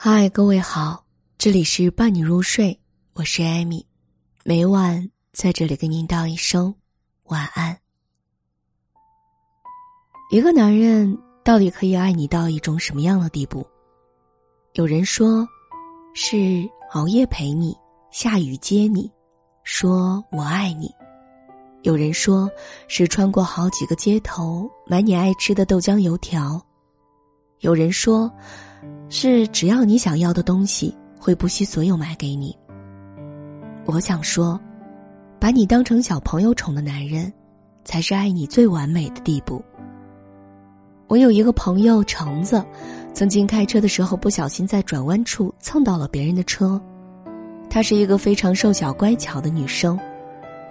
嗨，各位好，这里是伴你入睡，我是艾米，每晚在这里跟您道一声晚安。一个男人到底可以爱你到一种什么样的地步？有人说，是熬夜陪你，下雨接你，说我爱你；有人说是穿过好几个街头，买你爱吃的豆浆油条；有人说。是只要你想要的东西，会不惜所有买给你。我想说，把你当成小朋友宠的男人，才是爱你最完美的地步。我有一个朋友橙子，曾经开车的时候不小心在转弯处蹭到了别人的车。她是一个非常瘦小乖巧的女生，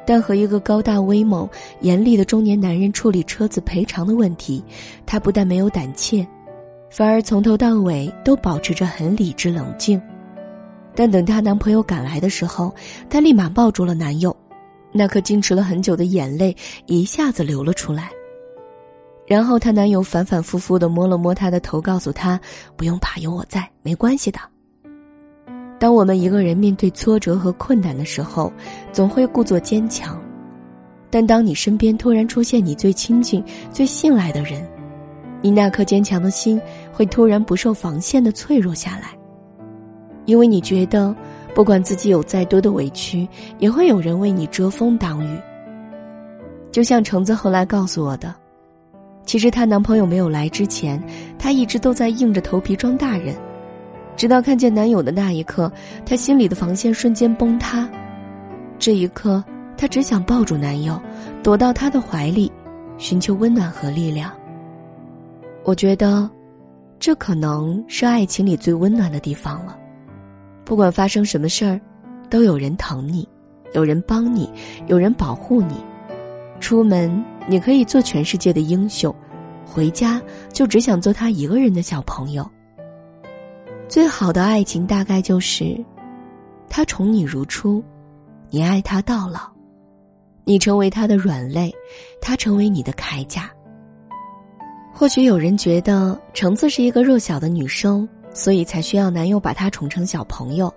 但和一个高大威猛、严厉的中年男人处理车子赔偿的问题，她不但没有胆怯。反而从头到尾都保持着很理智冷静，但等她男朋友赶来的时候，她立马抱住了男友，那颗矜持了很久的眼泪一下子流了出来。然后她男友反反复复的摸了摸她的头，告诉她：“不用怕，有我在，没关系的。”当我们一个人面对挫折和困难的时候，总会故作坚强，但当你身边突然出现你最亲近、最信赖的人。你那颗坚强的心会突然不受防线的脆弱下来，因为你觉得，不管自己有再多的委屈，也会有人为你遮风挡雨。就像橙子后来告诉我的，其实她男朋友没有来之前，她一直都在硬着头皮装大人，直到看见男友的那一刻，她心里的防线瞬间崩塌。这一刻，她只想抱住男友，躲到他的怀里，寻求温暖和力量。我觉得，这可能是爱情里最温暖的地方了。不管发生什么事儿，都有人疼你，有人帮你，有人保护你。出门你可以做全世界的英雄，回家就只想做他一个人的小朋友。最好的爱情大概就是，他宠你如初，你爱他到老，你成为他的软肋，他成为你的铠甲。或许有人觉得橙子是一个弱小的女生，所以才需要男友把她宠成小朋友。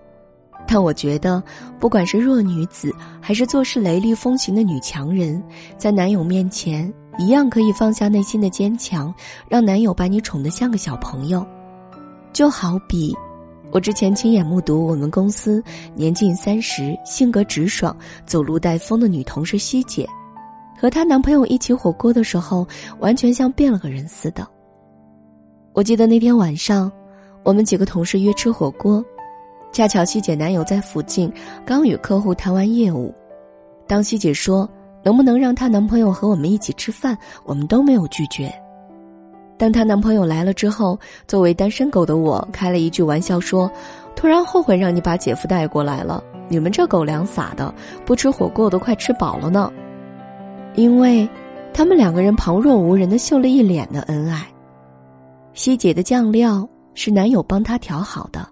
但我觉得，不管是弱女子，还是做事雷厉风行的女强人，在男友面前一样可以放下内心的坚强，让男友把你宠得像个小朋友。就好比，我之前亲眼目睹我们公司年近三十、性格直爽、走路带风的女同事希姐。和她男朋友一起火锅的时候，完全像变了个人似的。我记得那天晚上，我们几个同事约吃火锅，恰巧希姐男友在附近，刚与客户谈完业务。当希姐说能不能让她男朋友和我们一起吃饭，我们都没有拒绝。当她男朋友来了之后，作为单身狗的我开了一句玩笑说：“突然后悔让你把姐夫带过来了，你们这狗粮撒的，不吃火锅我都快吃饱了呢。”因为，他们两个人旁若无人的秀了一脸的恩爱。希姐的酱料是男友帮她调好的，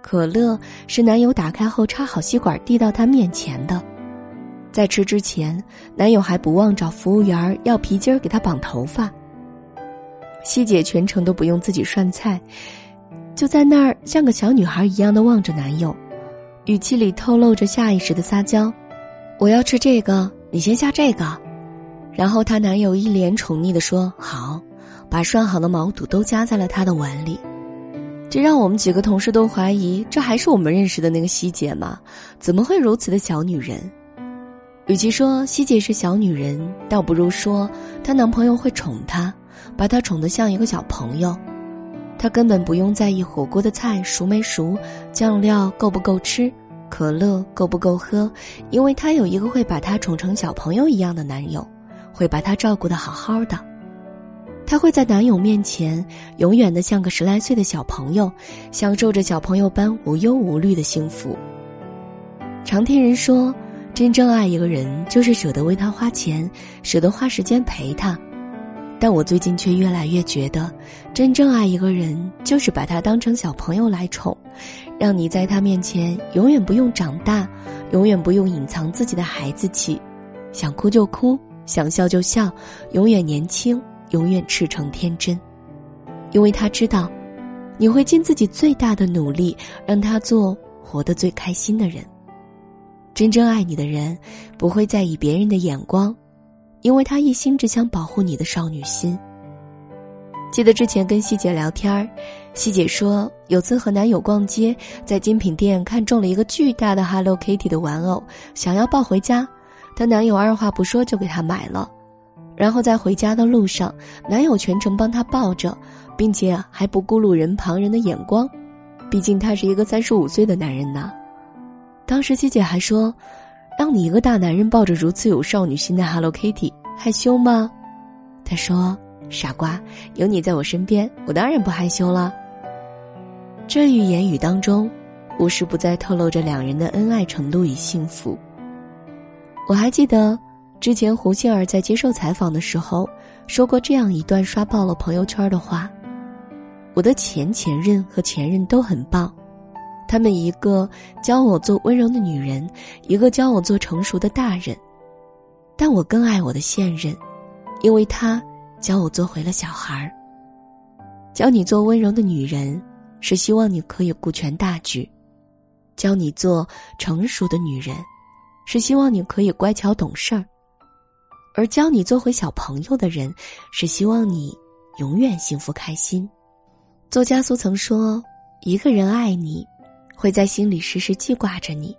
可乐是男友打开后插好吸管递到她面前的。在吃之前，男友还不忘找服务员要皮筋儿给她绑头发。希姐全程都不用自己涮菜，就在那儿像个小女孩一样的望着男友，语气里透露着下意识的撒娇：“我要吃这个。”你先下这个，然后她男友一脸宠溺的说：“好，把涮好的毛肚都夹在了她的碗里。”这让我们几个同事都怀疑，这还是我们认识的那个希姐吗？怎么会如此的小女人？与其说希姐是小女人，倒不如说她男朋友会宠她，把她宠得像一个小朋友。她根本不用在意火锅的菜熟没熟，酱料够不够吃。可乐够不够喝？因为她有一个会把她宠成小朋友一样的男友，会把她照顾的好好的。她会在男友面前永远的像个十来岁的小朋友，享受着小朋友般无忧无虑的幸福。常听人说，真正爱一个人就是舍得为他花钱，舍得花时间陪他。但我最近却越来越觉得，真正爱一个人就是把他当成小朋友来宠。让你在他面前永远不用长大，永远不用隐藏自己的孩子气，想哭就哭，想笑就笑，永远年轻，永远赤诚天真。因为他知道，你会尽自己最大的努力让他做活得最开心的人。真正爱你的人，不会在意别人的眼光，因为他一心只想保护你的少女心。记得之前跟细姐聊天儿，希姐说有次和男友逛街，在精品店看中了一个巨大的 Hello Kitty 的玩偶，想要抱回家，她男友二话不说就给她买了。然后在回家的路上，男友全程帮她抱着，并且还不顾路人旁人的眼光，毕竟他是一个三十五岁的男人呐。当时西姐还说：“让你一个大男人抱着如此有少女心的 Hello Kitty，害羞吗？”他说。傻瓜，有你在我身边，我当然不害羞了。这语言语当中，无时不在透露着两人的恩爱程度与幸福。我还记得，之前胡杏儿在接受采访的时候，说过这样一段刷爆了朋友圈的话：“我的前前任和前任都很棒，他们一个教我做温柔的女人，一个教我做成熟的大人，但我更爱我的现任，因为他。”教我做回了小孩儿。教你做温柔的女人，是希望你可以顾全大局；教你做成熟的女人，是希望你可以乖巧懂事儿；而教你做回小朋友的人，是希望你永远幸福开心。作家苏曾说：“一个人爱你，会在心里时时记挂着你；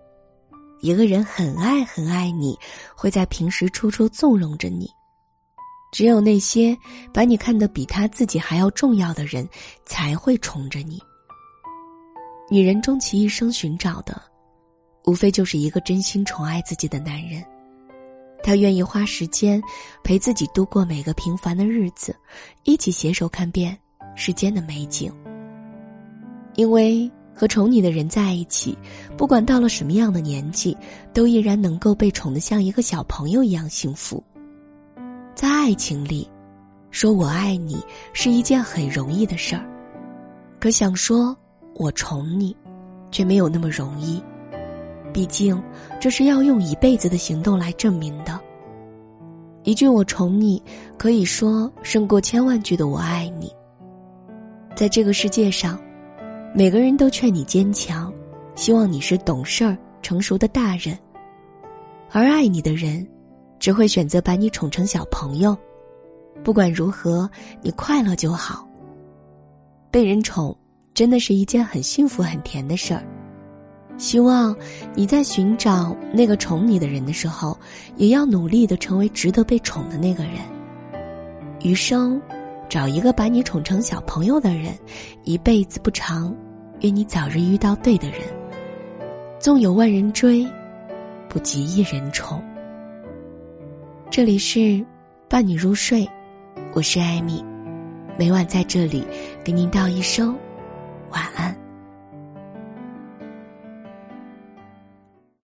一个人很爱很爱你，会在平时处处纵容着你。”只有那些把你看得比他自己还要重要的人，才会宠着你。女人终其一生寻找的，无非就是一个真心宠爱自己的男人。他愿意花时间陪自己度过每个平凡的日子，一起携手看遍世间的美景。因为和宠你的人在一起，不管到了什么样的年纪，都依然能够被宠得像一个小朋友一样幸福。在爱情里，说我爱你是一件很容易的事儿，可想说我宠你，却没有那么容易。毕竟，这是要用一辈子的行动来证明的。一句“我宠你”，可以说胜过千万句的“我爱你”。在这个世界上，每个人都劝你坚强，希望你是懂事儿、成熟的大人，而爱你的人。只会选择把你宠成小朋友，不管如何，你快乐就好。被人宠，真的是一件很幸福、很甜的事儿。希望你在寻找那个宠你的人的时候，也要努力的成为值得被宠的那个人。余生，找一个把你宠成小朋友的人，一辈子不长，愿你早日遇到对的人。纵有万人追，不及一人宠。这里是伴你入睡，我是艾米，每晚在这里给您道一声晚安。